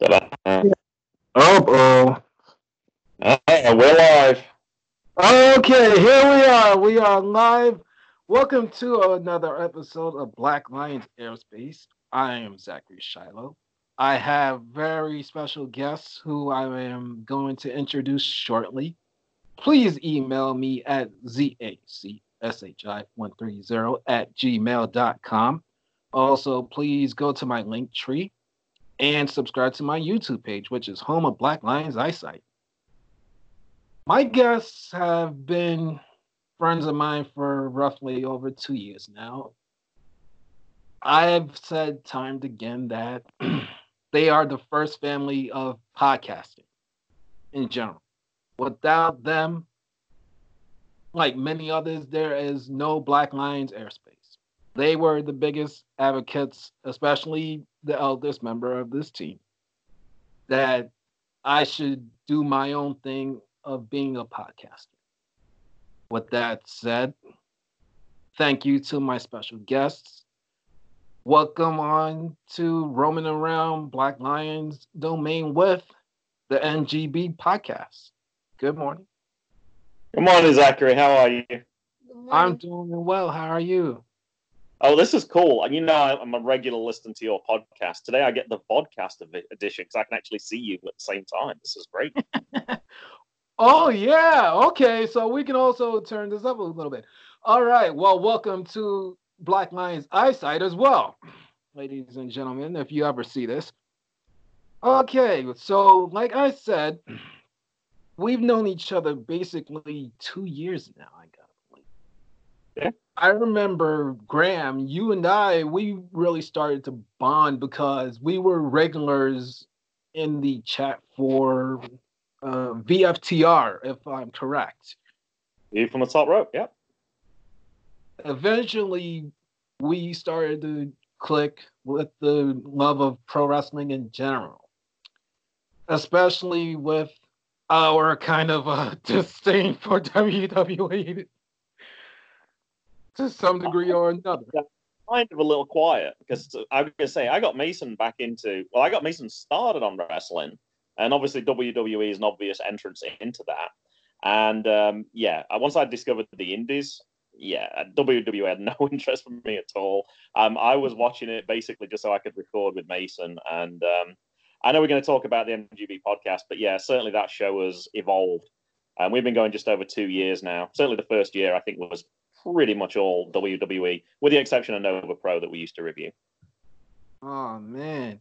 Oh, oh. Hey, we're live. Okay, here we are. We are live. Welcome to another episode of Black Lions Airspace. I am Zachary Shiloh. I have very special guests who I am going to introduce shortly. Please email me at zacshi130 at gmail.com. Also, please go to my link tree and subscribe to my YouTube page, which is home of Black Lions Eyesight. My guests have been friends of mine for roughly over two years now. I've said time and again that they are the first family of podcasting in general. Without them, like many others, there is no Black Lions airspace. They were the biggest advocates, especially the eldest member of this team, that I should do my own thing of being a podcaster. With that said, thank you to my special guests. Welcome on to Roaming Around Black Lions domain with the MGB podcast. Good morning. Good morning, Zachary. How are you? I'm doing well. How are you? Oh, this is cool. And you know, I'm a regular listener to your podcast. Today, I get the podcast edition because I can actually see you at the same time. This is great. oh, yeah. Okay. So we can also turn this up a little bit. All right. Well, welcome to Black Lions Eyesight as well, ladies and gentlemen, if you ever see this. Okay. So, like I said, we've known each other basically two years now, I got guess. Yeah. I remember Graham, you and I, we really started to bond because we were regulars in the chat for uh, VFTR, if I'm correct. View from the top rope, yeah. Eventually, we started to click with the love of pro wrestling in general, especially with our kind of uh, disdain for WWE to some degree or another. Kind of a little quiet because I was gonna say I got Mason back into well, I got Mason started on wrestling, and obviously WWE is an obvious entrance into that. And um, yeah, once I discovered the Indies, yeah, WWE had no interest for me at all. Um, I was watching it basically just so I could record with Mason, and um, I know we're going to talk about the MGB podcast, but yeah, certainly that show has evolved. And we've been going just over two years now. Certainly the first year, I think, was pretty much all WWE, with the exception of Nova Pro that we used to review. Oh man.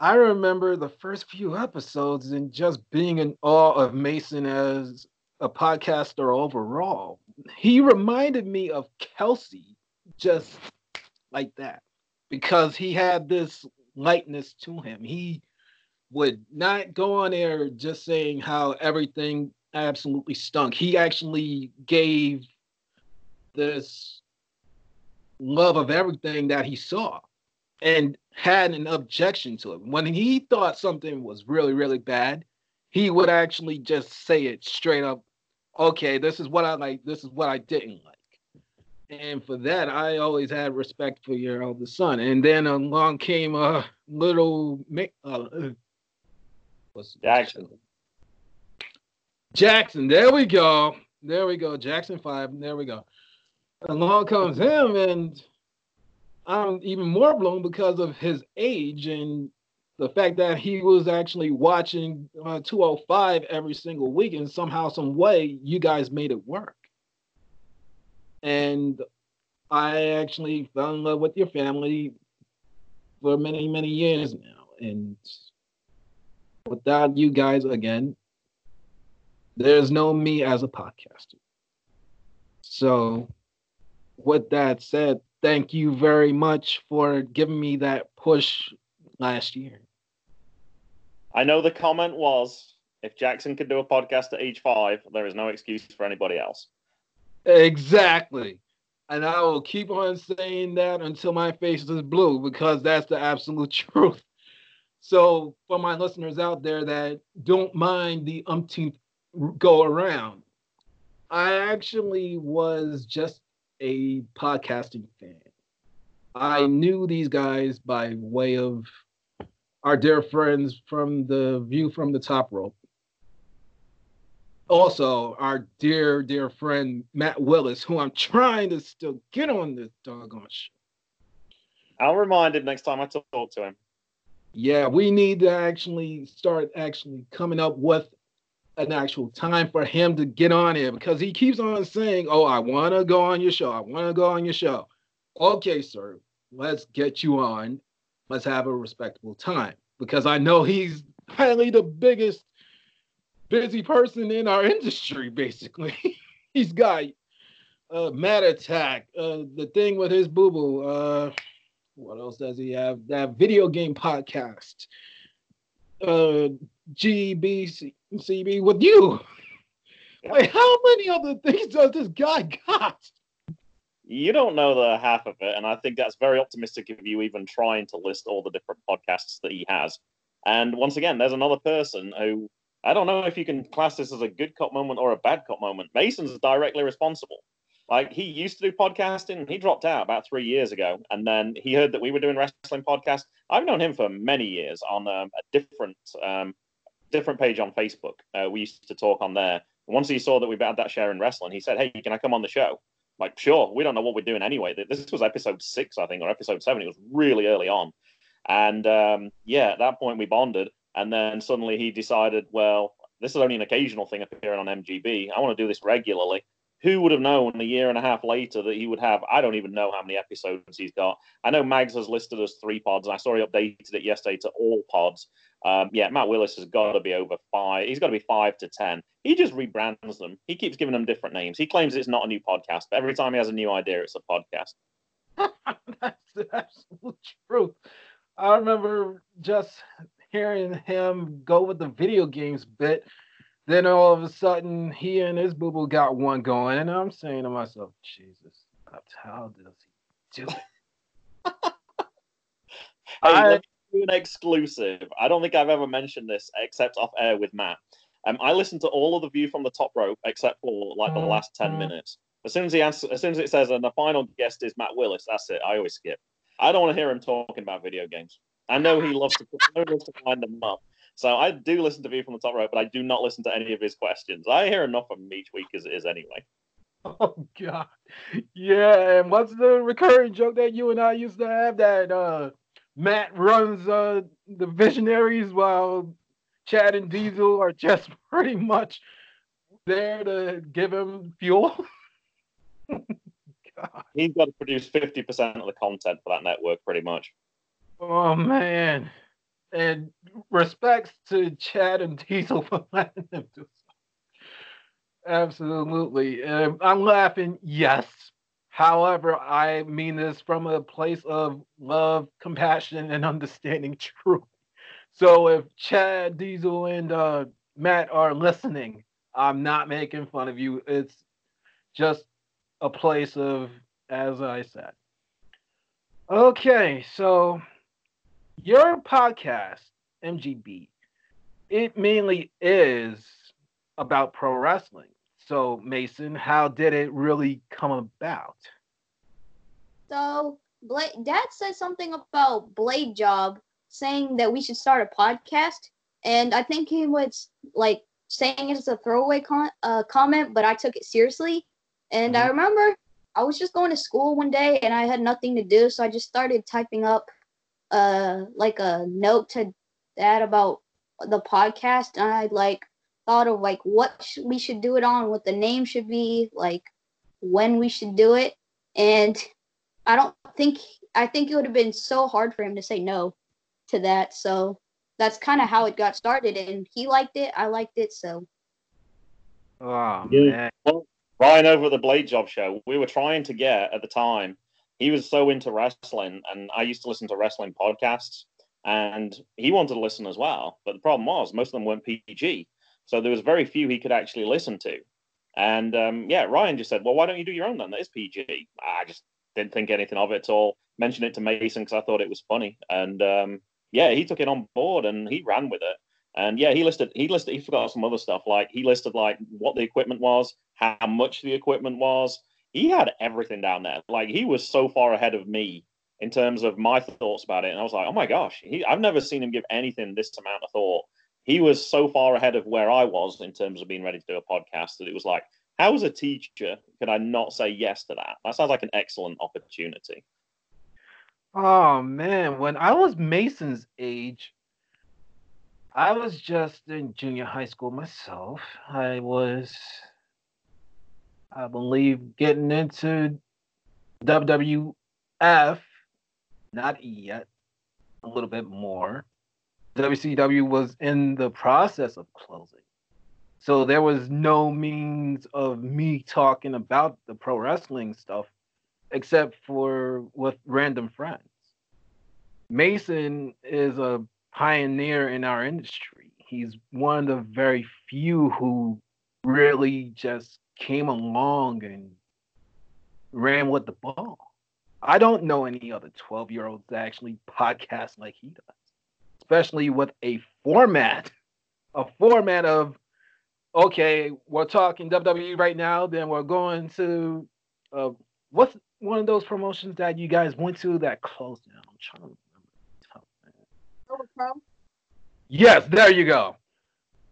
I remember the first few episodes and just being in awe of Mason as a podcaster overall. He reminded me of Kelsey just like that because he had this lightness to him. He would not go on air just saying how everything absolutely stunk. He actually gave this love of everything that he saw and had an objection to it. When he thought something was really, really bad, he would actually just say it straight up. Okay, this is what I like. This is what I didn't like. And for that, I always had respect for your eldest son. And then along came a little uh, what's Jackson. Jackson. There we go. There we go. Jackson five. There we go along comes him, and I'm even more blown because of his age and the fact that he was actually watching uh, 205 every single week, and somehow, some way, you guys made it work. And I actually fell in love with your family for many, many years now. And without you guys, again, there's no me as a podcaster. So with that said, thank you very much for giving me that push last year. I know the comment was if Jackson could do a podcast at age five, there is no excuse for anybody else. Exactly. And I will keep on saying that until my face is blue because that's the absolute truth. So, for my listeners out there that don't mind the umpteenth go around, I actually was just a podcasting fan. I knew these guys by way of our dear friends from the View from the Top Rope. Also, our dear, dear friend Matt Willis, who I'm trying to still get on this doggone show. I'll remind him next time I talk to him. Yeah, we need to actually start actually coming up with an actual time for him to get on here because he keeps on saying, Oh, I want to go on your show. I want to go on your show. Okay, sir, let's get you on. Let's have a respectable time because I know he's highly the biggest busy person in our industry, basically. he's got uh, Mad Attack, uh, the thing with his boo boo. Uh, what else does he have? That video game podcast. Uh, GBCB with you. Like, how many other things does this guy got? You don't know the half of it, and I think that's very optimistic of you even trying to list all the different podcasts that he has. And once again, there's another person who I don't know if you can class this as a good cop moment or a bad cop moment. Mason's directly responsible. Like he used to do podcasting, he dropped out about three years ago, and then he heard that we were doing wrestling podcast. I've known him for many years on um, a different um, different page on Facebook. Uh, we used to talk on there. And once he saw that we had that share in wrestling, he said, "Hey, can I come on the show?" Like, sure. We don't know what we're doing anyway. This was episode six, I think, or episode seven. It was really early on, and um, yeah, at that point we bonded. And then suddenly he decided, well, this is only an occasional thing appearing on MGB. I want to do this regularly who would have known a year and a half later that he would have I don't even know how many episodes he's got. I know Mags has listed as three pods, and I saw he updated it yesterday to all pods. Um, yeah, Matt Willis has got to be over five. He's got to be five to ten. He just rebrands them. He keeps giving them different names. He claims it's not a new podcast, but every time he has a new idea, it's a podcast. That's the absolute truth. I remember just hearing him go with the video games bit then all of a sudden, he and his boo boo got one going, and I'm saying to myself, Jesus, how does he do it? hey, I, do an exclusive. I don't think I've ever mentioned this except off air with Matt. Um, I listened to all of the view from the top rope except for like the last 10 mm-hmm. minutes. As soon as he answers, as soon as it says, and the final guest is Matt Willis, that's it. I always skip. I don't want to hear him talking about video games. I know he loves to, loves to wind them up. So I do listen to View from the Top Rope, but I do not listen to any of his questions. I hear enough of him each week as it is anyway. Oh God, yeah. And what's the recurring joke that you and I used to have that uh, Matt runs uh, the Visionaries while Chad and Diesel are just pretty much there to give him fuel. God. He's got to produce fifty percent of the content for that network, pretty much. Oh man and respects to Chad and Diesel for letting them do so. Absolutely. Um, I'm laughing, yes. However, I mean this from a place of love, compassion, and understanding truth. So if Chad, Diesel, and uh, Matt are listening, I'm not making fun of you. It's just a place of, as I said. Okay, so your podcast, MGB, it mainly is about pro wrestling. So, Mason, how did it really come about? So, Blade, Dad said something about Blade Job saying that we should start a podcast, and I think he was like saying it as a throwaway con- uh, comment, but I took it seriously. And mm-hmm. I remember I was just going to school one day and I had nothing to do, so I just started typing up uh like a note to that about the podcast and I like thought of like what sh- we should do it on, what the name should be, like when we should do it. And I don't think I think it would have been so hard for him to say no to that. So that's kind of how it got started and he liked it, I liked it, so Oh man. Well, Ryan over at the Blade Job show, we were trying to get at the time he was so into wrestling, and I used to listen to wrestling podcasts, and he wanted to listen as well. But the problem was most of them weren't PG, so there was very few he could actually listen to. And um, yeah, Ryan just said, "Well, why don't you do your own then? That is PG." I just didn't think anything of it at all. Mentioned it to Mason because I thought it was funny, and um, yeah, he took it on board and he ran with it. And yeah, he listed he listed he forgot some other stuff like he listed like what the equipment was, how much the equipment was, he had everything down there. Like he was so far ahead of me in terms of my thoughts about it. And I was like, oh my gosh, he, I've never seen him give anything this amount of thought. He was so far ahead of where I was in terms of being ready to do a podcast that it was like, how as a teacher could I not say yes to that? That sounds like an excellent opportunity. Oh man, when I was Mason's age, I was just in junior high school myself. I was, I believe, getting into WWF, not yet, a little bit more. WCW was in the process of closing. So there was no means of me talking about the pro wrestling stuff except for with random friends. Mason is a pioneer in our industry. He's one of the very few who really just came along and ran with the ball. I don't know any other 12 year olds that actually podcast like he does, especially with a format, a format of, okay, we're talking WWE right now, then we're going to, uh, what's one of those promotions that you guys went to that closed down? I'm trying to remember. Yes, there you go.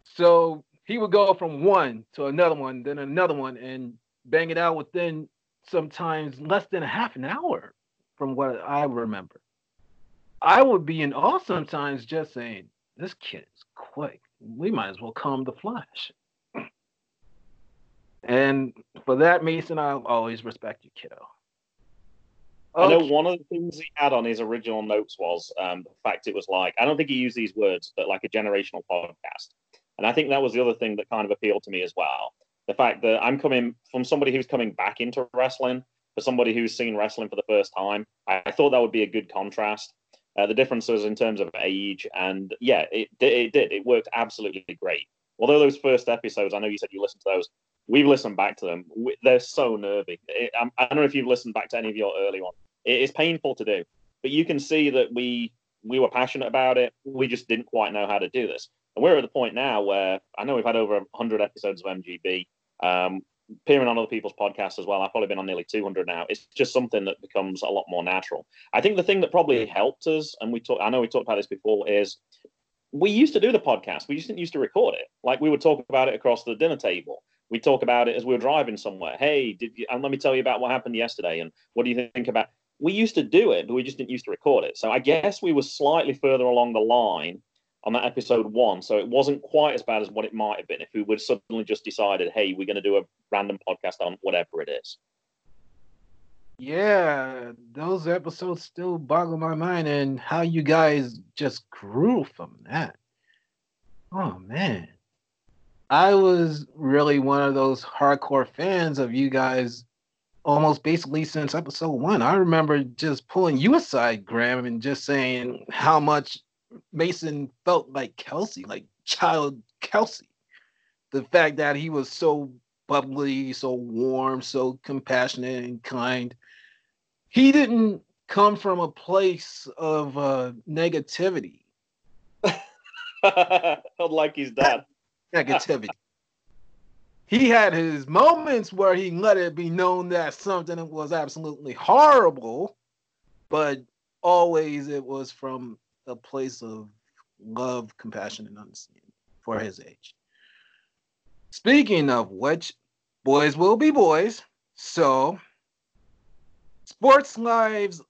So he would go from one to another one, then another one, and bang it out within sometimes less than a half an hour from what I remember. I would be in awe sometimes just saying, this kid is quick. We might as well come the Flash. and for that, Mason, I'll always respect you, kiddo. I know one of the things he had on his original notes was um, the fact it was like, I don't think he used these words, but like a generational podcast. And I think that was the other thing that kind of appealed to me as well the fact that I'm coming from somebody who's coming back into wrestling for somebody who's seen wrestling for the first time. I, thought that would be a good contrast. Uh, the differences in terms of age, and yeah, it, it did. It worked absolutely great. Although those first episodes, I know you said you listened to those. We've listened back to them. We, they're so nervy. It, I, I don't know if you've listened back to any of your early ones. It is painful to do, but you can see that we we were passionate about it. We just didn't quite know how to do this. And we're at the point now where I know we've had over 100 episodes of MGB. Um, appearing on other people's podcasts as well. I've probably been on nearly 200 now. It's just something that becomes a lot more natural. I think the thing that probably helped us, and we talked, I know we talked about this before, is we used to do the podcast. We just didn't used to record it. Like we would talk about it across the dinner table. We talk about it as we were driving somewhere. Hey, did you, and let me tell you about what happened yesterday, and what do you think about? We used to do it, but we just didn't used to record it. So I guess we were slightly further along the line on that episode one. So it wasn't quite as bad as what it might have been if we would suddenly just decided, hey, we're going to do a random podcast on whatever it is. Yeah, those episodes still boggle my mind and how you guys just grew from that. Oh man. I was really one of those hardcore fans of you guys almost basically since episode one. I remember just pulling you aside, Graham, and just saying how much Mason felt like Kelsey, like child Kelsey. The fact that he was so bubbly, so warm, so compassionate and kind. He didn't come from a place of uh, negativity. Felt like his dad. Negativity. He had his moments where he let it be known that something was absolutely horrible, but always it was from a place of love, compassion, and understanding for his age. Speaking of which, boys will be boys. So, sports lives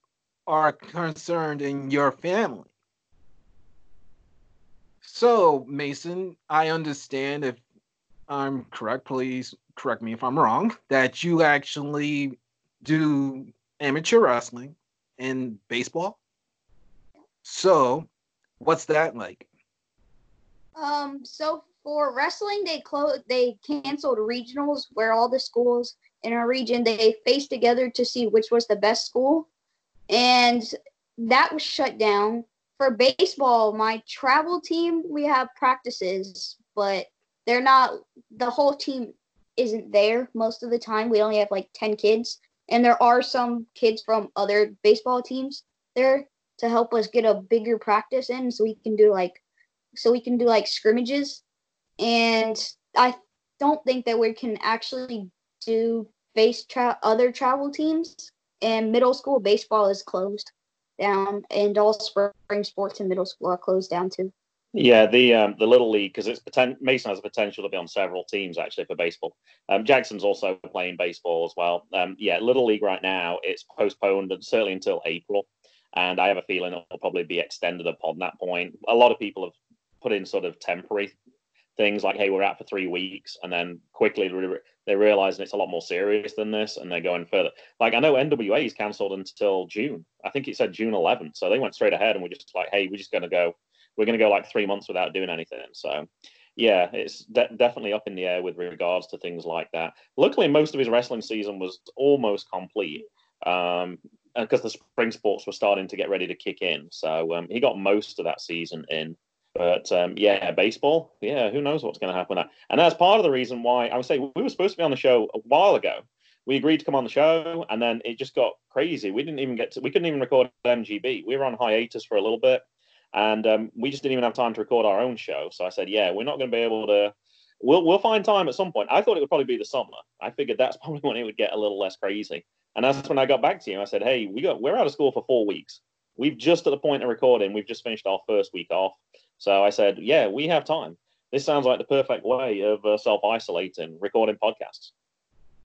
are concerned in your family. So, Mason, I understand if I'm correct, please correct me if I'm wrong, that you actually do amateur wrestling and baseball. So, what's that like? Um, so for wrestling, they closed, they canceled regionals where all the schools in our region they faced together to see which was the best school, and that was shut down. For baseball, my travel team we have practices, but they're not. The whole team isn't there most of the time. We only have like ten kids, and there are some kids from other baseball teams there to help us get a bigger practice in so we can do like so we can do like scrimmages and i don't think that we can actually do face tra- other travel teams and middle school baseball is closed down, and all spring sports in middle school are closed down too. Yeah, the um, the little league because it's poten- Mason has the potential to be on several teams actually for baseball. Um, Jackson's also playing baseball as well. Um, yeah, little league right now it's postponed and certainly until April, and I have a feeling it'll probably be extended upon that point. A lot of people have put in sort of temporary things like, "Hey, we're out for three weeks," and then quickly re- they realize it's a lot more serious than this, and they're going further. Like I know NWA is cancelled until June. I think it said June 11th, so they went straight ahead and we're just like, "Hey, we're just going to go." We're going to go like three months without doing anything. So, yeah, it's de- definitely up in the air with regards to things like that. Luckily, most of his wrestling season was almost complete um, because the spring sports were starting to get ready to kick in. So um, he got most of that season in. But um, yeah, baseball, yeah, who knows what's going to happen. And that's part of the reason why I would say we were supposed to be on the show a while ago. We agreed to come on the show, and then it just got crazy. We didn't even get to, we couldn't even record MGB. We were on hiatus for a little bit and um, we just didn't even have time to record our own show. So I said, yeah, we're not going to be able to. We'll we'll find time at some point. I thought it would probably be the summer. I figured that's probably when it would get a little less crazy. And that's when I got back to you. I said, hey, we got we're out of school for four weeks. We've just at the point of recording. We've just finished our first week off. So I said, yeah, we have time. This sounds like the perfect way of uh, self isolating, recording podcasts.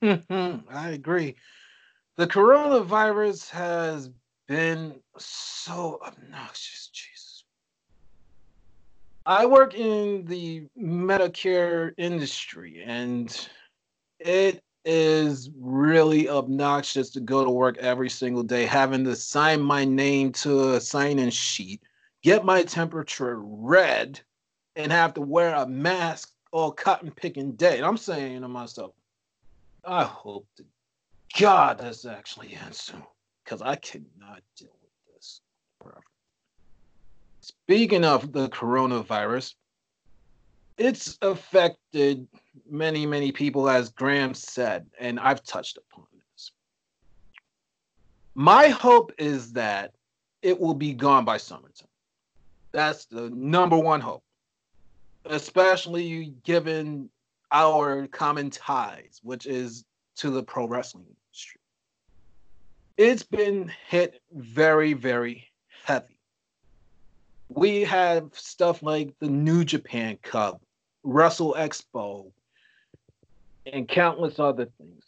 I agree. The coronavirus has been so obnoxious. Jesus. I work in the Medicare industry and it is really obnoxious to go to work every single day, having to sign my name to a sign in sheet, get my temperature read, and have to wear a mask all cotton picking day. And I'm saying to myself, I hope to God this actually ends soon because I cannot deal. Speaking of the coronavirus, it's affected many, many people, as Graham said, and I've touched upon this. My hope is that it will be gone by summertime. That's the number one hope, especially given our common ties, which is to the pro wrestling industry it's been hit very, very heavy. We have stuff like the New Japan Cup, Wrestle Expo, and countless other things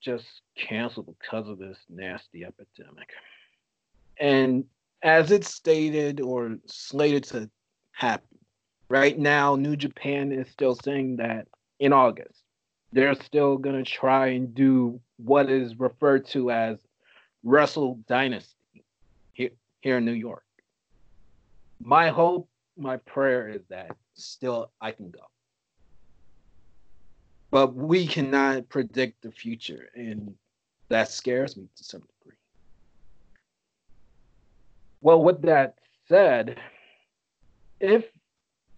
just canceled because of this nasty epidemic. And as it's stated or slated to happen, right now, New Japan is still saying that in August, they're still going to try and do what is referred to as Wrestle Dynasty here, here in New York. My hope, my prayer is that still I can go. But we cannot predict the future, and that scares me to some degree. Well, with that said, if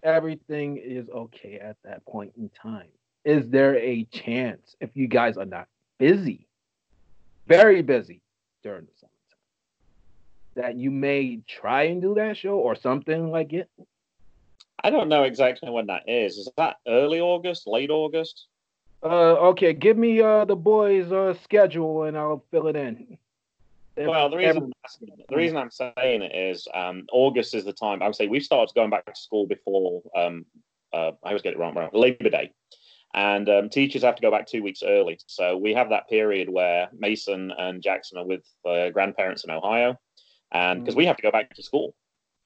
everything is okay at that point in time, is there a chance if you guys are not busy, very busy, during the summertime. That you may try and do that show or something like it. I don't know exactly when that is. Is that early August, late August? Uh, okay, give me uh the boys' uh schedule and I'll fill it in. If well, the reason every... the reason I'm saying it is um, August is the time. I would say we've started going back to school before. Um, uh, I always get it wrong. Wrong. Labor Day and um, teachers have to go back two weeks early. So we have that period where Mason and Jackson are with uh, grandparents in Ohio, and because mm. we have to go back to school,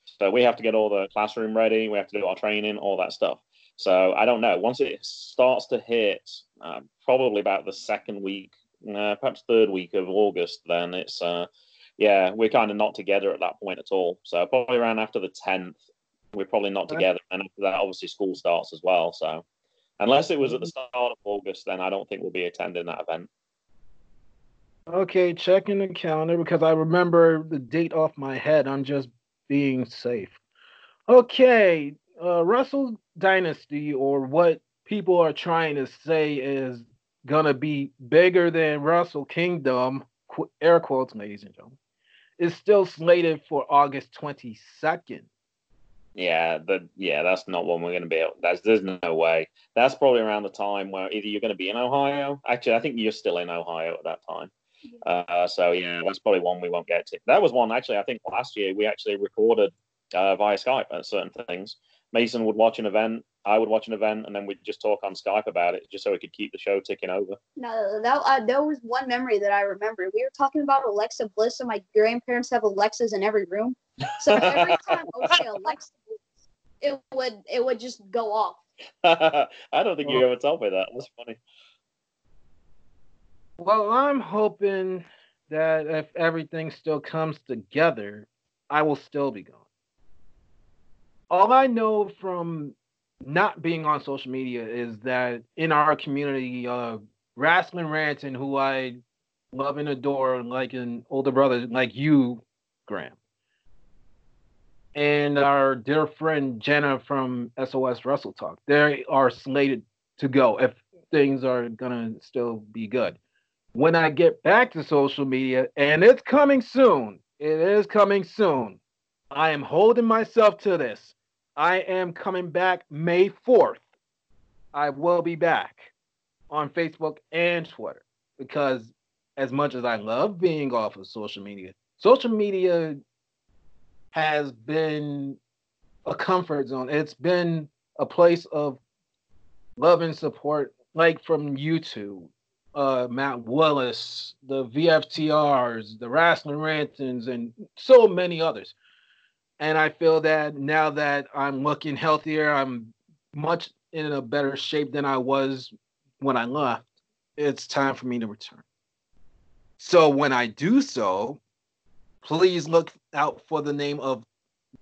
so we have to get all the classroom ready, we have to do our training, all that stuff. So I don't know. Once it starts to hit, uh, probably about the second week, uh, perhaps third week of August, then it's uh, yeah, we're kind of not together at that point at all. So probably around after the tenth, we're probably not together, and after that, obviously school starts as well. So Unless it was at the start of August, then I don't think we'll be attending that event. Okay, checking the calendar because I remember the date off my head. I'm just being safe. Okay, uh, Wrestle Dynasty, or what people are trying to say is gonna be bigger than Wrestle Kingdom, air quotes, ladies and gentlemen, is still slated for August 22nd. Yeah, but yeah, that's not one we're going to be. Able, that's there's no way. That's probably around the time where either you're going to be in Ohio. Actually, I think you're still in Ohio at that time. Uh, so yeah, that's probably one we won't get to. That was one actually. I think last year we actually recorded uh, via Skype at certain things. Mason would watch an event, I would watch an event, and then we'd just talk on Skype about it, just so we could keep the show ticking over. No, that uh, that was one memory that I remember. We were talking about Alexa Bliss, and my grandparents have Alexas in every room. So every time I would say Alexa, it would it would just go off. I don't think you ever told me that. It was funny. Well, I'm hoping that if everything still comes together, I will still be gone. All I know from not being on social media is that in our community, uh, Wrestling Ranting, who I love and adore, like an older brother like you, Graham, and our dear friend Jenna from SOS Wrestle Talk, they are slated to go if things are gonna still be good when I get back to social media, and it's coming soon. It is coming soon. I am holding myself to this. I am coming back May 4th. I will be back on Facebook and Twitter because, as much as I love being off of social media, social media has been a comfort zone. It's been a place of love and support, like from YouTube uh, Matt Willis, the VFTRs, the Wrestling Rantings, and so many others. And I feel that now that I'm looking healthier, I'm much in a better shape than I was when I left. It's time for me to return. So when I do so, please look out for the name of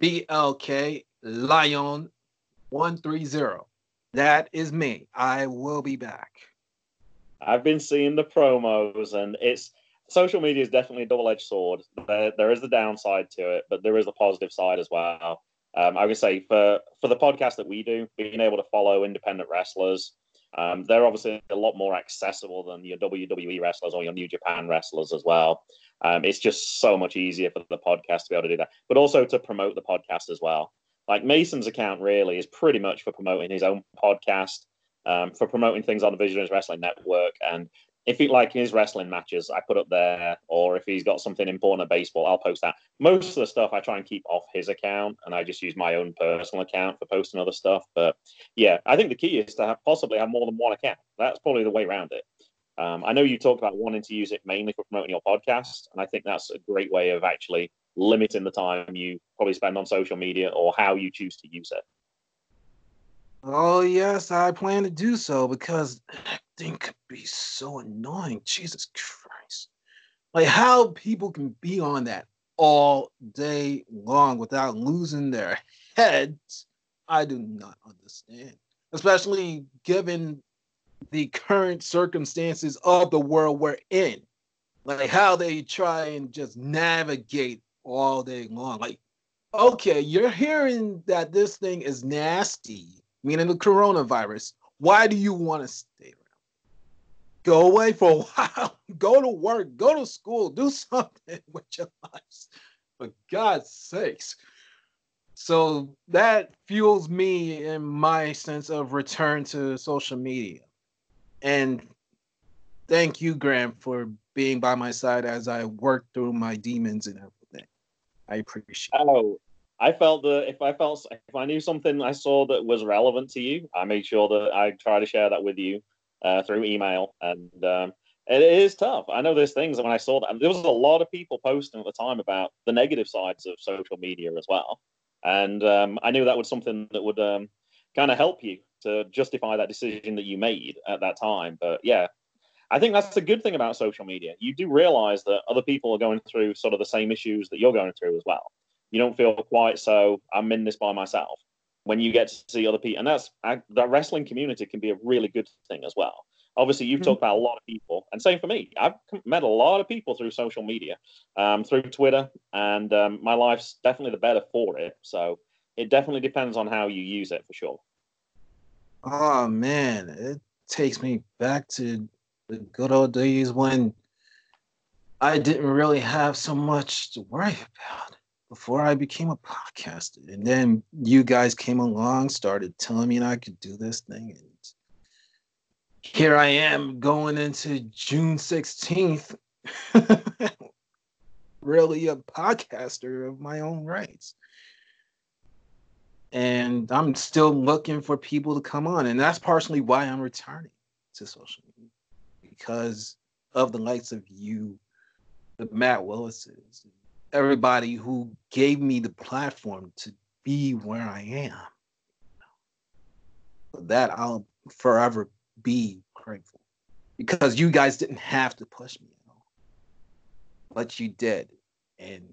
BLK Lion 130. That is me. I will be back. I've been seeing the promos, and it's social media is definitely a double-edged sword. There, there is the downside to it, but there is a positive side as well. Um, I would say for for the podcast that we do, being able to follow independent wrestlers, um, they're obviously a lot more accessible than your WWE wrestlers or your New Japan wrestlers as well. Um, it's just so much easier for the podcast to be able to do that, but also to promote the podcast as well. Like Mason's account really is pretty much for promoting his own podcast um, for promoting things on the Visionaries Wrestling Network. And if he like his wrestling matches, I put up there, or if he's got something important at baseball, I'll post that. Most of the stuff I try and keep off his account, and I just use my own personal account for posting other stuff. But yeah, I think the key is to have, possibly have more than one account. That's probably the way around it. Um, I know you talked about wanting to use it mainly for promoting your podcast, and I think that's a great way of actually limiting the time you probably spend on social media or how you choose to use it. Oh yes, I plan to do so because that thing could be so annoying. Jesus Christ. Like how people can be on that all day long without losing their heads, I do not understand. Especially given the current circumstances of the world we're in. Like how they try and just navigate all day long. Like, okay, you're hearing that this thing is nasty meaning the coronavirus, why do you want to stay around? Go away for a while, go to work, go to school, do something with your lives. For God's sakes. So that fuels me in my sense of return to social media. And thank you, Graham, for being by my side as I work through my demons and everything. I appreciate it. Oh, I felt that if I felt if I knew something I saw that was relevant to you, I made sure that I try to share that with you uh, through email. And um, it is tough. I know there's things that when I saw that, there was a lot of people posting at the time about the negative sides of social media as well. And um, I knew that was something that would um, kind of help you to justify that decision that you made at that time. But yeah, I think that's the good thing about social media. You do realize that other people are going through sort of the same issues that you're going through as well you don't feel quite so I'm in this by myself when you get to see other people. And that's I, that wrestling community can be a really good thing as well. Obviously, you've mm-hmm. talked about a lot of people, and same for me. I've met a lot of people through social media, um, through Twitter, and um, my life's definitely the better for it. So it definitely depends on how you use it for sure. Oh man, it takes me back to the good old days when I didn't really have so much to worry about before I became a podcaster. And then you guys came along, started telling me I could do this thing. And here I am going into June 16th. really a podcaster of my own rights. And I'm still looking for people to come on. And that's partially why I'm returning to social media because of the likes of you, the Matt Willises, everybody who gave me the platform to be where I am. For that I'll forever be grateful because you guys didn't have to push me at all, but you did, and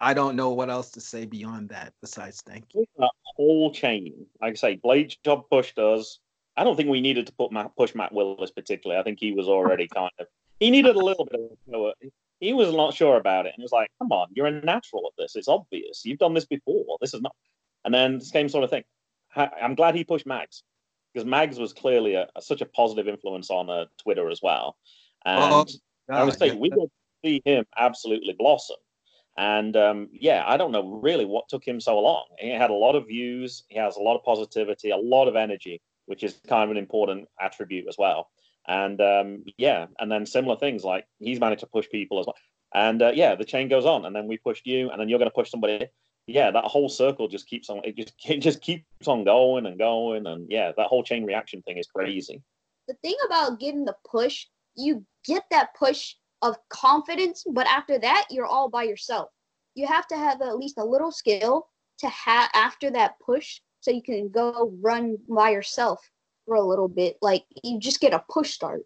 I don't know what else to say beyond that besides thank you. That whole chain, like I say, Blade Job pushed us. I don't think we needed to put Matt, push Matt Willis particularly. I think he was already kind of he needed a little bit of know, he was not sure about it and it was like, come on, you're a natural at this. It's obvious. You've done this before. This is not and then same sort of thing. I'm glad he pushed Mags because Mags was clearly a, a, such a positive influence on uh, Twitter as well. And oh, I was saying, we to see him absolutely blossom. And um, yeah, I don't know really what took him so long. He had a lot of views, he has a lot of positivity, a lot of energy, which is kind of an important attribute as well. And um, yeah, and then similar things like he's managed to push people as well. And uh, yeah, the chain goes on, and then we pushed you, and then you're going to push somebody yeah, that whole circle just keeps on. It just it just keeps on going and going, and yeah, that whole chain reaction thing is crazy. The thing about getting the push, you get that push of confidence, but after that, you're all by yourself. You have to have at least a little skill to have after that push, so you can go run by yourself for a little bit. Like you just get a push start.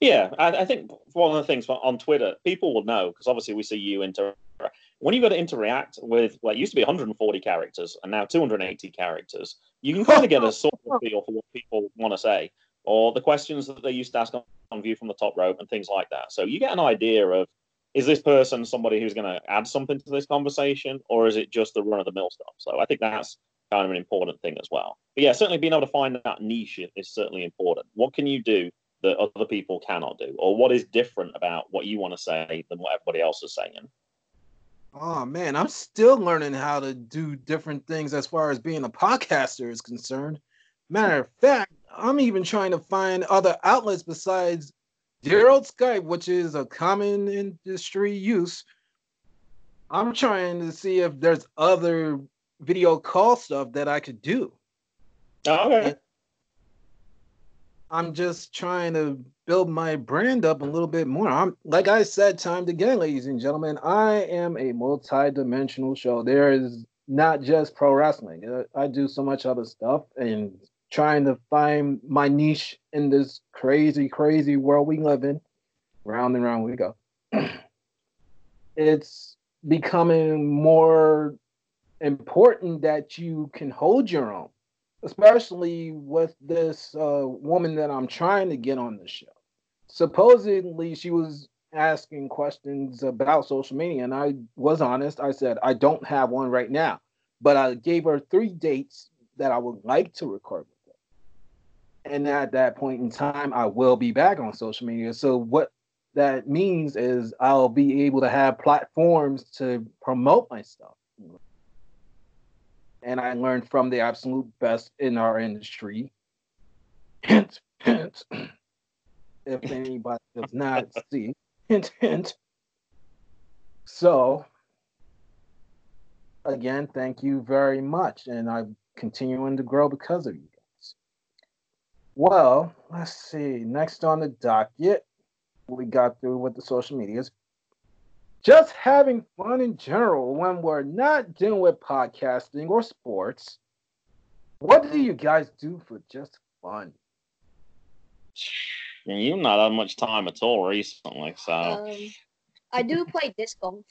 Yeah, I, I think one of the things on Twitter, people will know because obviously we see you interact when you've got to interact with what used to be 140 characters and now 280 characters, you can kind of get a sort of feel for what people want to say or the questions that they used to ask on View from the Top Rope and things like that. So you get an idea of is this person somebody who's going to add something to this conversation or is it just the run of the mill stuff? So I think that's kind of an important thing as well. But yeah, certainly being able to find that niche is certainly important. What can you do that other people cannot do? Or what is different about what you want to say than what everybody else is saying? Oh man, I'm still learning how to do different things as far as being a podcaster is concerned. Matter of fact, I'm even trying to find other outlets besides dear old Skype, which is a common industry use. I'm trying to see if there's other video call stuff that I could do. Okay. And I'm just trying to build my brand up a little bit more. I'm like I said, time again, ladies and gentlemen. I am a multi-dimensional show. There is not just pro wrestling. Uh, I do so much other stuff and trying to find my niche in this crazy, crazy world we live in. Round and round we go. it's becoming more important that you can hold your own especially with this uh, woman that I'm trying to get on the show. Supposedly, she was asking questions about social media, and I was honest. I said, I don't have one right now, but I gave her three dates that I would like to record with her. And at that point in time, I will be back on social media. So, what that means is I'll be able to have platforms to promote my stuff and I learned from the absolute best in our industry. Hint, hint. if anybody does not see, hint, hint. So, again, thank you very much, and I'm continuing to grow because of you guys. Well, let's see. Next on the docket, we got through with the social medias just having fun in general when we're not dealing with podcasting or sports. What do you guys do for just fun? You've not had much time at all recently, so. Um, I do play disc golf.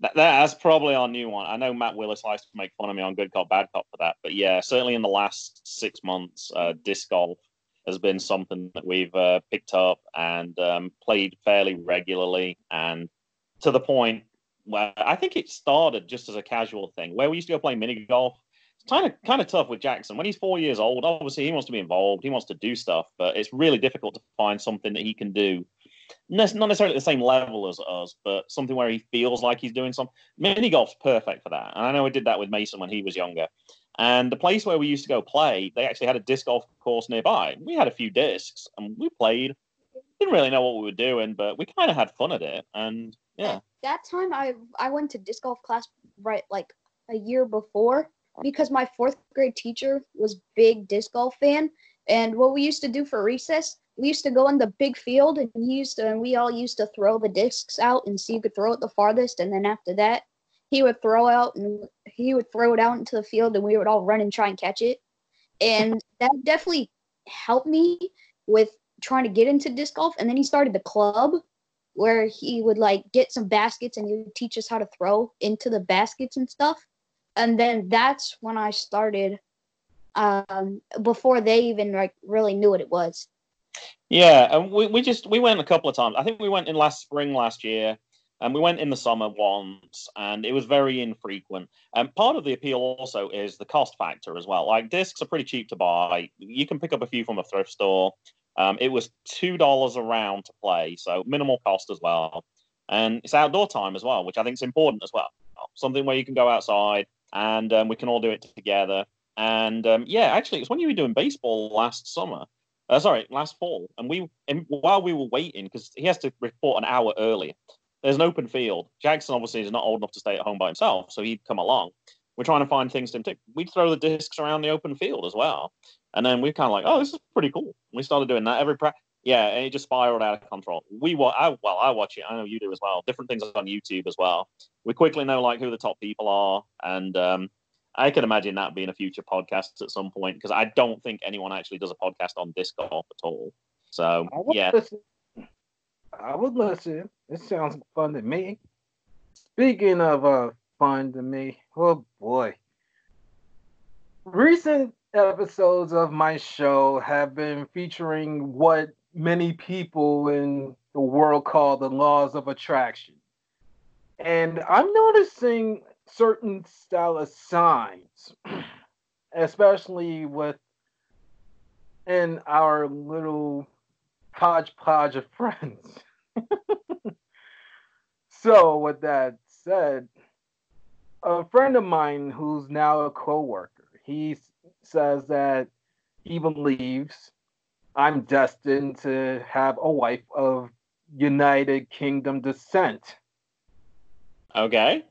That, that's probably our new one. I know Matt Willis likes to make fun of me on Good Cop, Bad Cop for that, but yeah, certainly in the last six months, uh, disc golf has been something that we've uh, picked up and um, played fairly regularly. And to the point where I think it started just as a casual thing where we used to go play mini golf. It's kind of kind of tough with Jackson when he's four years old. Obviously, he wants to be involved. He wants to do stuff, but it's really difficult to find something that he can do. Not necessarily at the same level as us, but something where he feels like he's doing something. Mini golf's perfect for that. And I know we did that with Mason when he was younger. And the place where we used to go play, they actually had a disc golf course nearby. We had a few discs and we played didn't really know what we were doing, but we kind of had fun at it, and yeah. At that time, I I went to disc golf class right like a year before because my fourth grade teacher was big disc golf fan, and what we used to do for recess, we used to go in the big field, and used to, and we all used to throw the discs out and see who could throw it the farthest, and then after that, he would throw out and he would throw it out into the field, and we would all run and try and catch it, and that definitely helped me with trying to get into disc golf. And then he started the club where he would like get some baskets and he would teach us how to throw into the baskets and stuff. And then that's when I started um, before they even like really knew what it was. Yeah, and we, we just we went a couple of times. I think we went in last spring last year, and we went in the summer once, and it was very infrequent. And part of the appeal also is the cost factor as well. Like discs are pretty cheap to buy. You can pick up a few from a thrift store. Um, it was two dollars a round to play, so minimal cost as well, and it's outdoor time as well, which I think is important as well. Something where you can go outside and um, we can all do it together. And um, yeah, actually, it's when you were doing baseball last summer. Uh, sorry, last fall, and we and while we were waiting because he has to report an hour earlier. There's an open field. Jackson obviously is not old enough to stay at home by himself, so he'd come along. We're trying to find things to too. We'd throw the discs around the open field as well. And then we kind of like, oh, this is pretty cool. We started doing that every practice. Yeah, and it just spiraled out of control. We wa- I, well, I watch it. I know you do as well. Different things on YouTube as well. We quickly know like who the top people are, and um, I can imagine that being a future podcast at some point because I don't think anyone actually does a podcast on disc golf at all. So I would yeah, listen. I would listen. It sounds fun to me. Speaking of uh, fun to me, oh boy. Recent episodes of my show have been featuring what many people in the world call the laws of attraction. And I'm noticing certain style of signs, especially with in our little hodgepodge of friends. so, with that said, a friend of mine who's now a coworker, he says that he believes I'm destined to have a wife of United Kingdom descent. okay.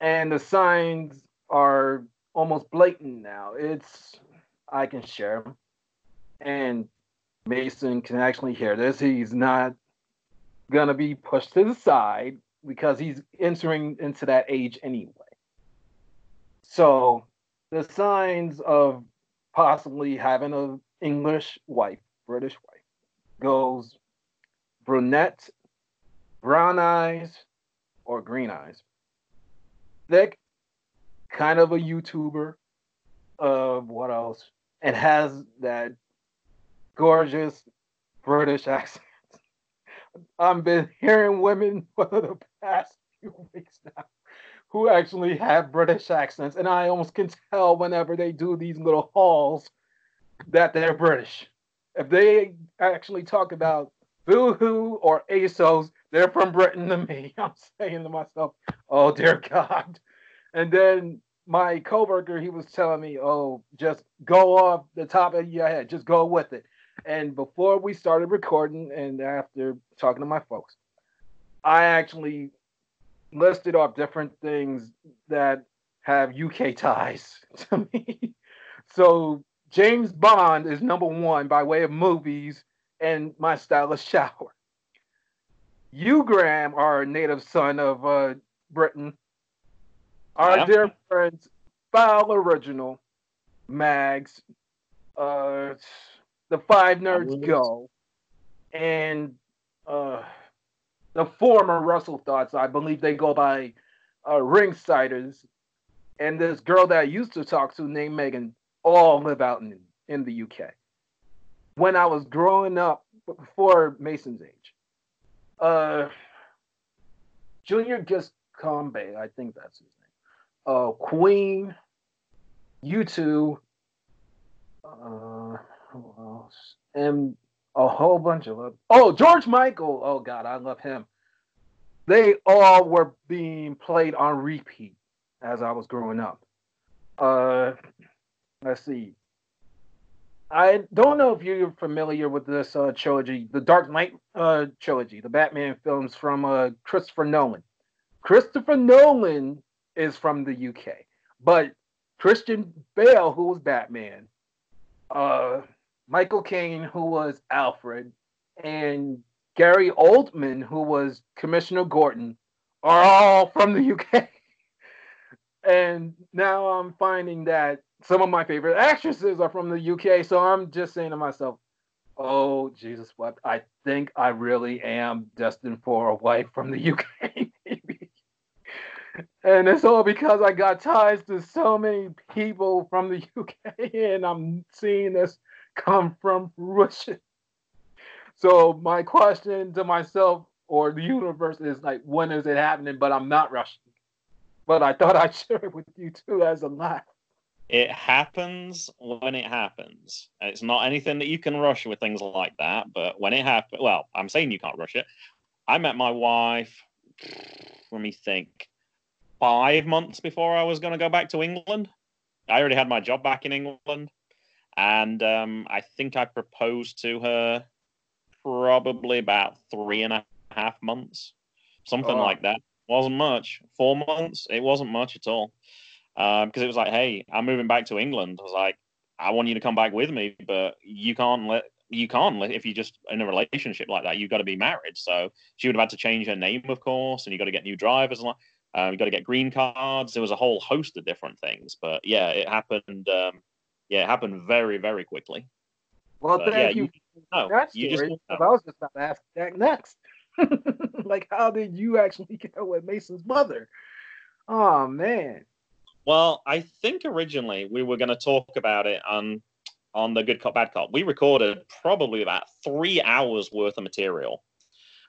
And the signs are almost blatant now. It's, I can share them. And Mason can actually hear this. He's not going to be pushed to the side because he's entering into that age anyway. So the signs of possibly having an English wife, British wife, goes brunette, brown eyes, or green eyes. Thick, kind of a YouTuber. Uh, what else? And has that gorgeous British accent. I've been hearing women for the past few weeks now who actually have British accents, and I almost can tell whenever they do these little hauls that they're British. If they actually talk about Boohoo or ASOS, they're from Britain to me. I'm saying to myself, oh dear God. And then my coworker, he was telling me, oh, just go off the top of your head, just go with it. And before we started recording, and after talking to my folks, I actually listed off different things that have UK ties to me. so James Bond is number one by way of movies and my style of shower. You, Graham, are a native son of uh, Britain. Our Yeah. dear friends, Foul Original, Mags, uh, the Five Nerds Nerds. Go, and uh, the former Russell Thoughts. I believe they go by uh, Ringsiders, and this girl that I used to talk to named Megan all live out in, in the UK. When I was growing up, before Mason's age, uh, Junior Giscombe, I think that's his name, uh, Queen, U2, uh, who else? and a whole bunch of other. Oh, George Michael. Oh God, I love him. They all were being played on repeat as I was growing up. Uh, let's see. I don't know if you're familiar with this uh, trilogy, the Dark Knight uh, trilogy, the Batman films from uh, Christopher Nolan. Christopher Nolan is from the UK, but Christian Bale, who was Batman, uh, Michael Caine, who was Alfred, and Gary Oldman, who was Commissioner Gordon, are all from the UK. and now I'm finding that some of my favorite actresses are from the UK. So I'm just saying to myself, oh, Jesus, what? I think I really am destined for a wife from the UK. maybe. and it's all because I got ties to so many people from the UK, and I'm seeing this come from fruition. So my question to myself or the universe is like, when is it happening? But I'm not rushing. But I thought I'd share it with you too as a laugh. It happens when it happens. It's not anything that you can rush with things like that. But when it happens, well, I'm saying you can't rush it. I met my wife. Let me think. Five months before I was going to go back to England. I already had my job back in England, and um, I think I proposed to her probably about three and a half months, something oh. like that. Wasn't much. Four months. It wasn't much at all. Because um, it was like, hey, I'm moving back to England. I was like, I want you to come back with me, but you can't let you can't if you're just in a relationship like that. You've got to be married. So she would have had to change her name, of course, and you got to get new drivers and um, you got to get green cards. There was a whole host of different things, but yeah, it happened. Um, yeah, it happened very, very quickly. Well, but, thank yeah, you. you no, that story, you just I was just about to ask that next. like, how did you actually get with Mason's mother? Oh man. Well, I think originally we were going to talk about it on on the Good Cop Bad Cop. We recorded probably about three hours worth of material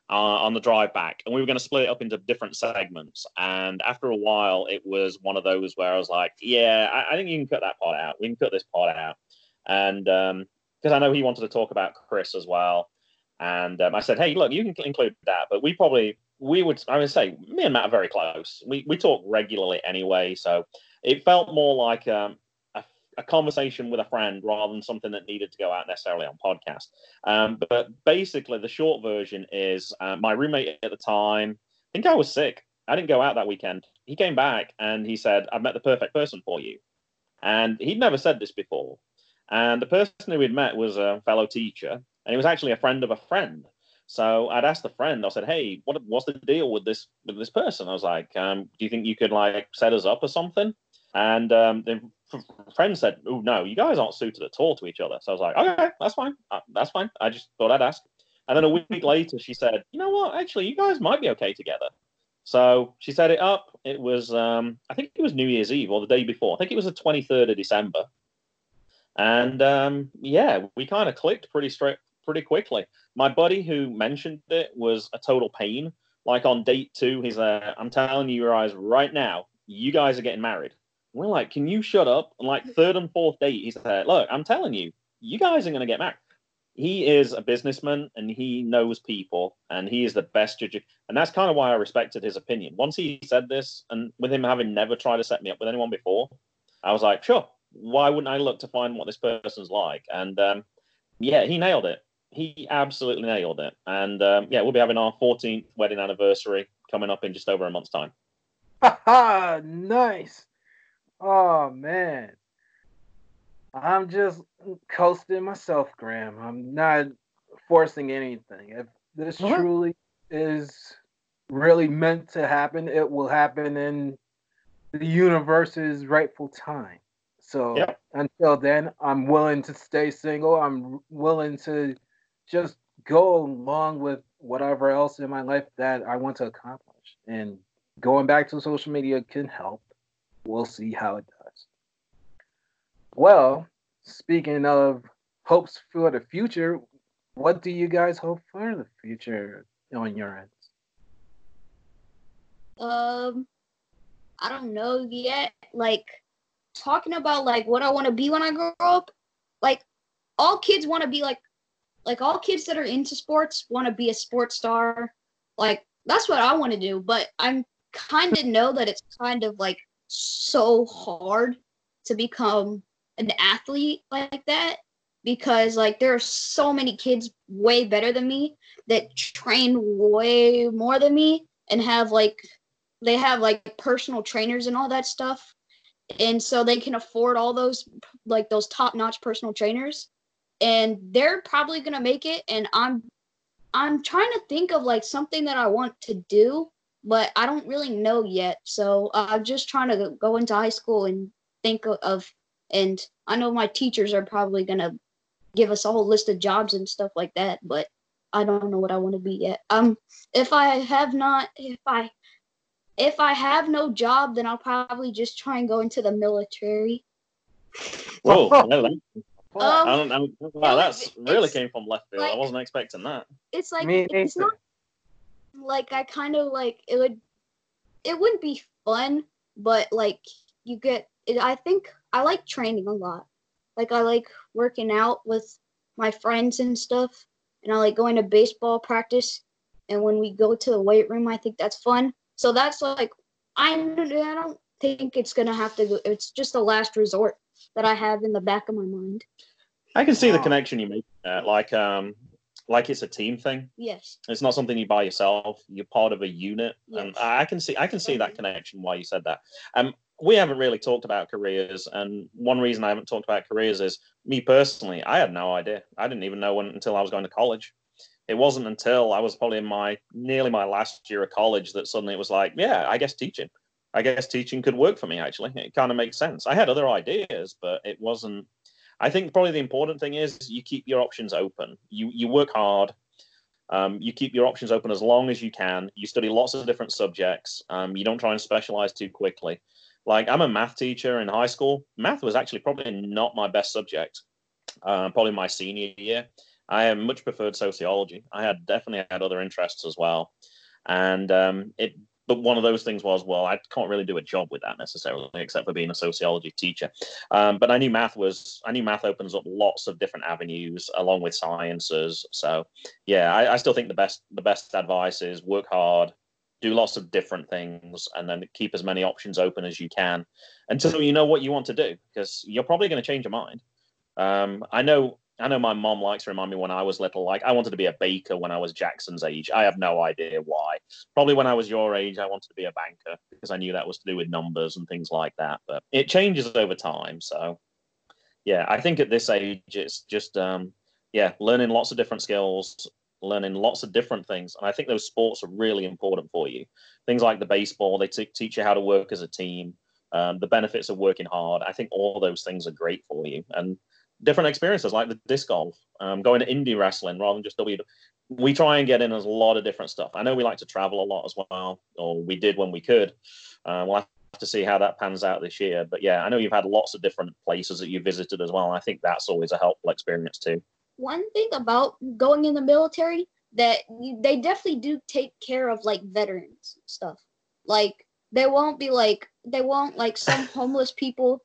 uh, on the drive back, and we were going to split it up into different segments. And after a while, it was one of those where I was like, "Yeah, I, I think you can cut that part out. We can cut this part out." And because um, I know he wanted to talk about Chris as well, and um, I said, "Hey, look, you can include that, but we probably we would I would say me and Matt are very close. We we talk regularly anyway, so it felt more like um, a, conversation with a friend rather than something that needed to go out necessarily on podcast. Um, but basically, the short version is uh, my roommate at the time. I think I was sick. I didn't go out that weekend. He came back and he said, "I've met the perfect person for you," and he'd never said this before. And the person who he'd met was a fellow teacher, and he was actually a friend of a friend. So I'd asked the friend. I said, "Hey, what, what's the deal with this with this person?" I was like, um, "Do you think you could like set us up or something?" And um, the friend said, "Oh no, you guys aren't suited at all to each other." So I was like, "Okay, that's fine. Uh, that's fine." I just thought I'd ask. And then a week later, she said, "You know what? Actually, you guys might be okay together." So she set it up. It was, um, I think it was New Year's Eve or the day before. I think it was the 23rd of December. And um, yeah, we kind of clicked pretty straight, pretty quickly. My buddy who mentioned it was a total pain. Like on date two, he's like, I'm telling you guys right now, you guys are getting married. We're like, can you shut up? And like third and fourth date, he said, look, I'm telling you, you guys are going to get married. He is a businessman and he knows people and he is the best judge. And that's kind of why I respected his opinion. Once he said this, and with him having never tried to set me up with anyone before, I was like, sure, why wouldn't I look to find what this person's like? And um, yeah, he nailed it he absolutely nailed it. And um, yeah, we'll be having our 14th wedding anniversary coming up in just over a month's time. nice. Oh man. I'm just coasting myself, Graham. I'm not forcing anything. If this uh-huh. truly is really meant to happen, it will happen in the universe's rightful time. So yep. until then, I'm willing to stay single. I'm willing to just go along with whatever else in my life that I want to accomplish. And going back to social media can help. We'll see how it does. Well, speaking of hopes for the future, what do you guys hope for the future on your end? Um, I don't know yet. Like talking about like what I want to be when I grow up. Like all kids want to be like like all kids that are into sports want to be a sports star. Like that's what I want to do, but I'm kind of know that it's kind of like so hard to become an athlete like that. because like there are so many kids way better than me that train way more than me and have like they have like personal trainers and all that stuff and so they can afford all those like those top notch personal trainers and they're probably going to make it and i'm i'm trying to think of like something that i want to do but i don't really know yet. So uh, i'm just trying to go into high school and think of and i know my teachers are probably going to give us a whole list of jobs and stuff like that but i don't know what i want to be yet. Um if i have not if i if i have no job then i'll probably just try and go into the military. Whoa, well, Um, I don't, I don't, wow, it- that's really came from left field. I wasn't expecting that. it's like Me it's not like I kind of like it would it wouldn't be fun, but like you get it, I think I like training a lot. Like I like working out with my friends and stuff, and I like going to baseball practice. And when we go to the weight room, I think that's fun. So that's like I I don't think it's gonna have to go. It's just a last resort that I have in the back of my mind. I can see the connection you make. That. Like, um, like it's a team thing. Yes. It's not something you buy yourself. You're part of a unit, Yes. I I can see I can see that connection. Why you said that. Um, we haven't really talked about careers, and one reason I haven't talked about careers is me personally. I had no idea. I didn't even know when, until I was going to college. It wasn't until I was probably in my nearly my last year of college that suddenly it was like, yeah, I guess teaching. I guess teaching could work for me. Actually, it kind of makes sense. I had other ideas, but it wasn't. I think probably the important thing is you keep your options open. You you work hard. Um, you keep your options open as long as you can. You study lots of different subjects. Um, you don't try and specialize too quickly. Like I'm a math teacher in high school. Math was actually probably not my best subject. Uh, probably my senior year. I much preferred sociology. I had definitely had other interests as well, and um, it. But one of those things was, well, I can't really do a job with that necessarily, except for being a sociology teacher. Um, but I knew math was, I knew math opens up lots of different avenues along with sciences. So yeah, I, I still think the best the best advice is work hard, do lots of different things, and then keep as many options open as you can until you know what you want to do, because you're probably going to change your mind. Um, I know. I know my mom likes to remind me when I was little, like I wanted to be a baker when I was Jackson's age. I have no idea why. Probably when I was your age, I wanted to be a banker because I knew that was to do with numbers and things like that. But it changes over time. So, yeah, I think at this age, it's just um, yeah, learning lots of different skills, learning lots of different things. And I think those sports are really important for you. Things like the baseball, they t- teach you how to work as a team, um, the benefits of working hard. I think all those things are great for you. And different experiences like the disc golf, um, going to indie wrestling rather than just W. We try and get in as a lot of different stuff. I know we like to travel a lot as well, or we did when we could. Uh, we'll have to see how that pans out this year. But yeah, I know you've had lots of different places that you visited as well. I think that's always a helpful experience too. one thing about going in the military that you, they definitely do take care of like veterans stuff. Like they won't be like they won't like some homeless people.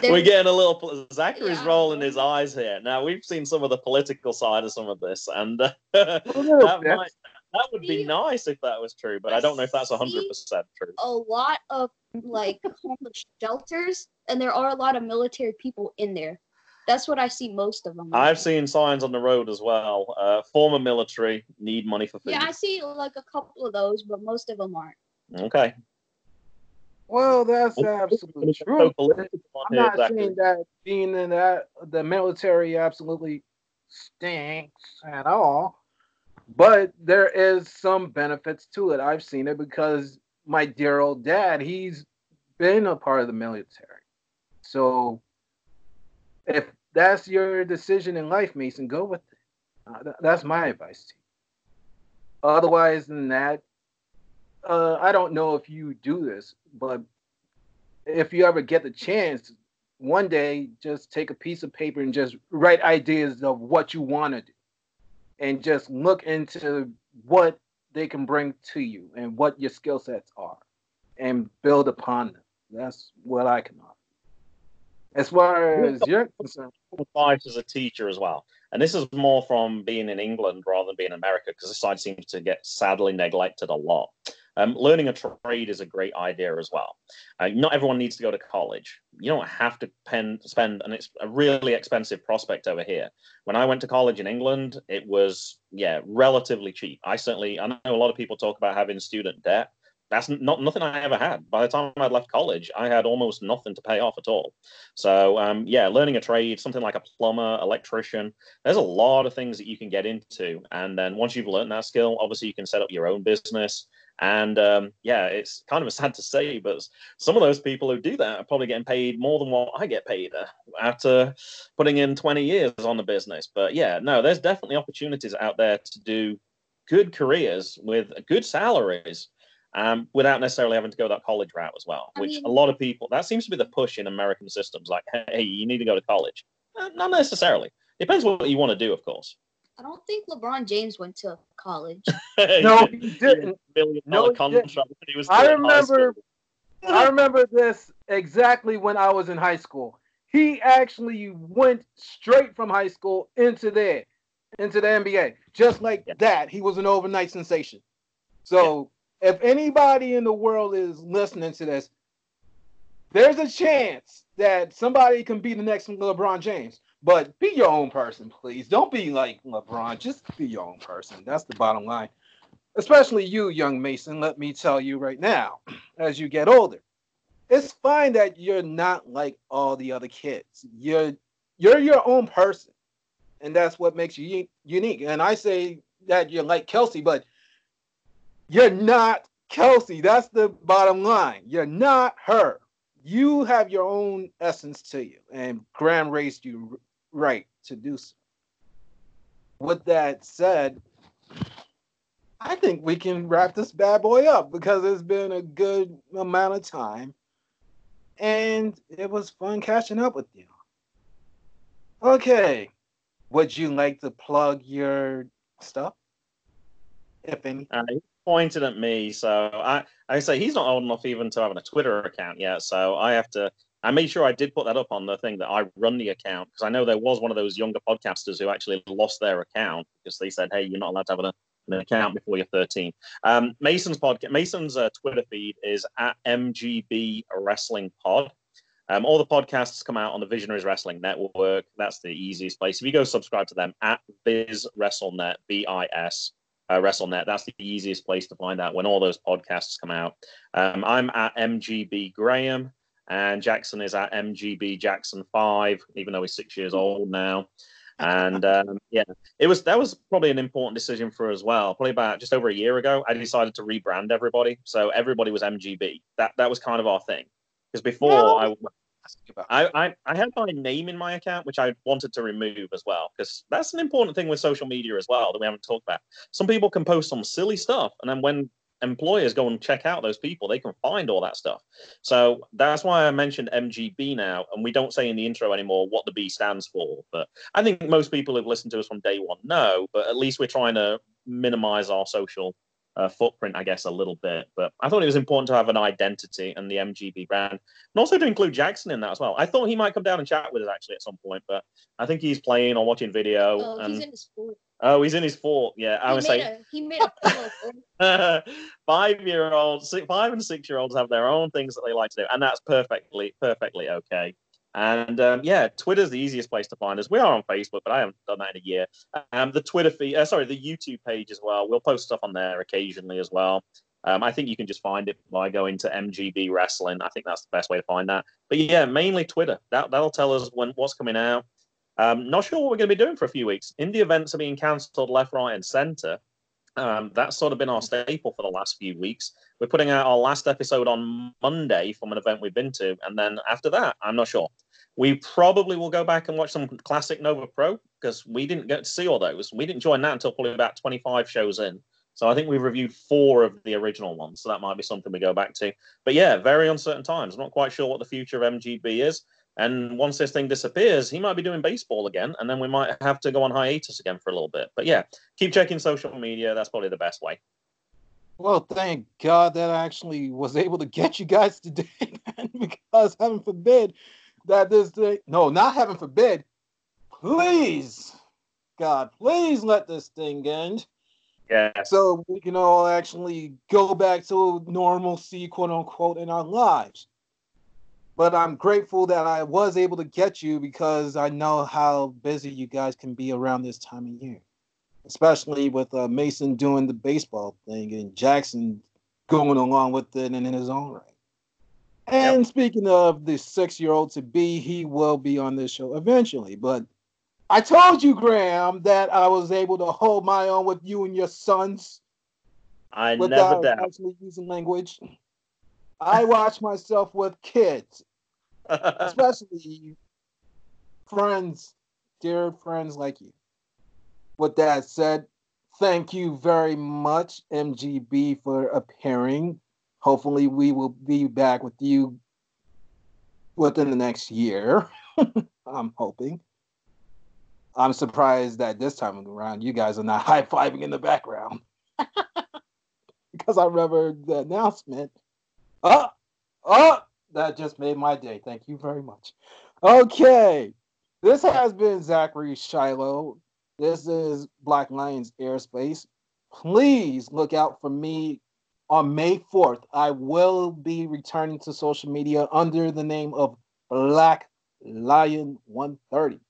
They're- We're getting a little. Zachary's Yeah. rolling his eyes here. Now we've seen some of the political side of some of this, and uh, that might that would be nice if that was true. But I don't know if that's hundred percent true. a lot of like homeless shelters, and there are a lot of military people in there. That's what I see most of them. I've seen signs on the road as well. Uh, former military need money for food. Yeah, I see like a couple of those, but most of them aren't. Okay. Well, that's absolutely true. on I'm not Zachary. saying that being in that the military absolutely stinks at all, but there is some benefits to it. I've seen it because my dear old dad, he's been a part of the military. So if that's your decision in life, Mason, go with it. Uh, th- that's my advice to you. Otherwise than that, uh, I don't know if you do this, but if you ever get the chance, one day just take a piece of paper and just write ideas of what you want to do, and just look into what they can bring to you and what your skill sets are, and build upon them. That's what I can offer. As far as you're concerned, advice as a teacher as well. And this is more from being in England rather than being in America because this side seems to get sadly neglected a lot. Um, learning a trade is a great idea as well. Uh, not everyone needs to go to college. You don't have to pen, spend, and it's a really expensive prospect over here. When I went to college in England, it was yeah relatively cheap. I certainly I know a lot of people talk about having student debt that's not nothing I ever had. By the time I'd left college, I had almost nothing to pay off at all. So um, yeah, learning a trade, something like a plumber, electrician, there's a lot of things that you can get into. And then once you've learned that skill, obviously you can set up your own business. And um, yeah, it's kind of sad to say, but some of those people who do that are probably getting paid more than what I get paid uh, after putting in 20 years on the business. But yeah, no, there's definitely opportunities out there to do good careers with good salaries um, without necessarily having to go that college route as well, which mean, a lot of people, that seems to be the push in American systems. Like, hey, you need to go to college. Uh, not necessarily. Depends what you want to do, of course. I don't think LeBron James went to college. no, he didn't. Million dollar no, contract he, he was I remember. I remember this exactly when I was in high school. He actually went straight from high school into there, into the NBA, just like yeah. that. He was an overnight sensation. So if anybody in the world is listening to this, there's a chance that somebody can be the next LeBron James. But be your own person, please. Don't be like LeBron. Just be your own person. That's the bottom line. Especially you, young Mason. Let me tell you right now, as you get older, it's fine that you're not like all the other kids. You're you're your own person, and that's what makes you unique. And I say that you're like Kelsey, but you're not Kelsey. That's the bottom line. You're not her. You have your own essence to you, and Graham raised you right to do so. With that said, I think we can wrap this bad boy up because it's been a good amount of time. And it was fun catching up with you. Okay. Would you like to plug your stuff? If any. Pointed at me. So I, I say he's not old enough even to have a Twitter account yet. So I have to. I made sure I did put that up on the thing that I run the account because I know there was one of those younger podcasters who actually lost their account because they said, "Hey, you're not allowed to have an, an account before you're 13." Um, Mason's podcast, Mason's uh, Twitter feed is at MGB Wrestling Pod. Um, all the podcasts come out on the Visionaries Wrestling Network. That's the easiest place. If you go subscribe to them at Biz WrestleNet, B I S uh, WrestleNet. That's the easiest place to find out when all those podcasts come out. Um, I'm at MGB Graham, and Jackson is at MGB Jackson Five, even though he's six years old now. And um, yeah, it was that was probably an important decision for as well. Probably about just over a year ago, I decided to rebrand everybody, so everybody was MGB. That that was kind of our thing because before no. I. I, I, I had my name in my account, which I wanted to remove as well, because that's an important thing with social media as well that we haven't talked about. Some people can post some silly stuff, and then when employers go and check out those people, they can find all that stuff. So that's why I mentioned MGB now, and we don't say in the intro anymore what the B stands for. But I think most people who've listened to us from day one know, but at least we're trying to minimize our social uh, footprint, I guess, a little bit. But I thought it was important to have an identity and the MGB brand, and also to include Jackson in that as well. I thought he might come down and chat with us actually at some point, but I think he's playing or watching video. Oh, and... he's in his fort. Oh, he's in his fort. Yeah, I he would say he made a five-year-olds, five and six-year-olds have their own things that they like to do, and that's perfectly, perfectly okay. And um, yeah, Twitter's the easiest place to find us. We are on Facebook, but I haven't done that in a year. Um, the Twitter feed, uh, sorry, the YouTube page as well. We'll post stuff on there occasionally as well. Um, I think you can just find it by going to MGB Wrestling. I think that's the best way to find that. But yeah, mainly Twitter. That that'll tell us when what's coming out. Um, not sure what we're going to be doing for a few weeks. Indie events are being cancelled left, right, and centre. Um, that's sort of been our staple for the last few weeks. We're putting out our last episode on Monday from an event we've been to, and then after that, I'm not sure. We probably will go back and watch some classic Nova Pro because we didn't get to see all those. We didn't join that until probably about 25 shows in. So I think we've reviewed four of the original ones. So that might be something we go back to. But yeah, very uncertain times. I'm not quite sure what the future of MGB is. And once this thing disappears, he might be doing baseball again, and then we might have to go on hiatus again for a little bit. But yeah, keep checking social media. That's probably the best way. Well, thank God that I actually was able to get you guys today, man, because heaven forbid that this thing, no, not heaven forbid, please, God, please let this thing end. Yeah. So we can all actually go back to normalcy, quote unquote, in our lives. But I'm grateful that I was able to get you because I know how busy you guys can be around this time of year, especially with uh, Mason doing the baseball thing and Jackson going along with it and in his own right. And yep. speaking of the six year old to be, he will be on this show eventually. But I told you, Graham, that I was able to hold my own with you and your sons. I never doubt. actually using language. I watch myself with kids, especially friends, dear friends like you. With that said, thank you very much, MGB, for appearing. Hopefully, we will be back with you within the next year. I'm hoping. I'm surprised that this time around you guys are not high fiving in the background. because I remember the announcement. Oh, oh, that just made my day. Thank you very much. Okay. This has been Zachary Shiloh. This is Black Lions Airspace. Please look out for me on May 4th. I will be returning to social media under the name of Black Lion 130.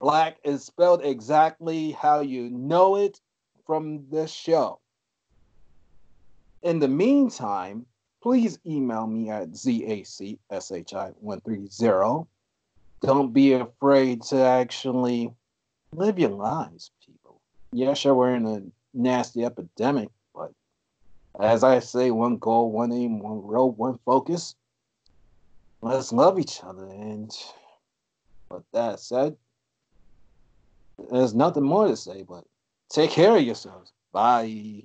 Black is spelled exactly how you know it from this show. In the meantime, please email me at zacshi130. Don't be afraid to actually live your lives, people. Sure, we're in a nasty epidemic, as I say, one goal, one aim, one road, one focus. Let's love each other. And with that said, there's nothing more to say, but take care of yourselves. Bye.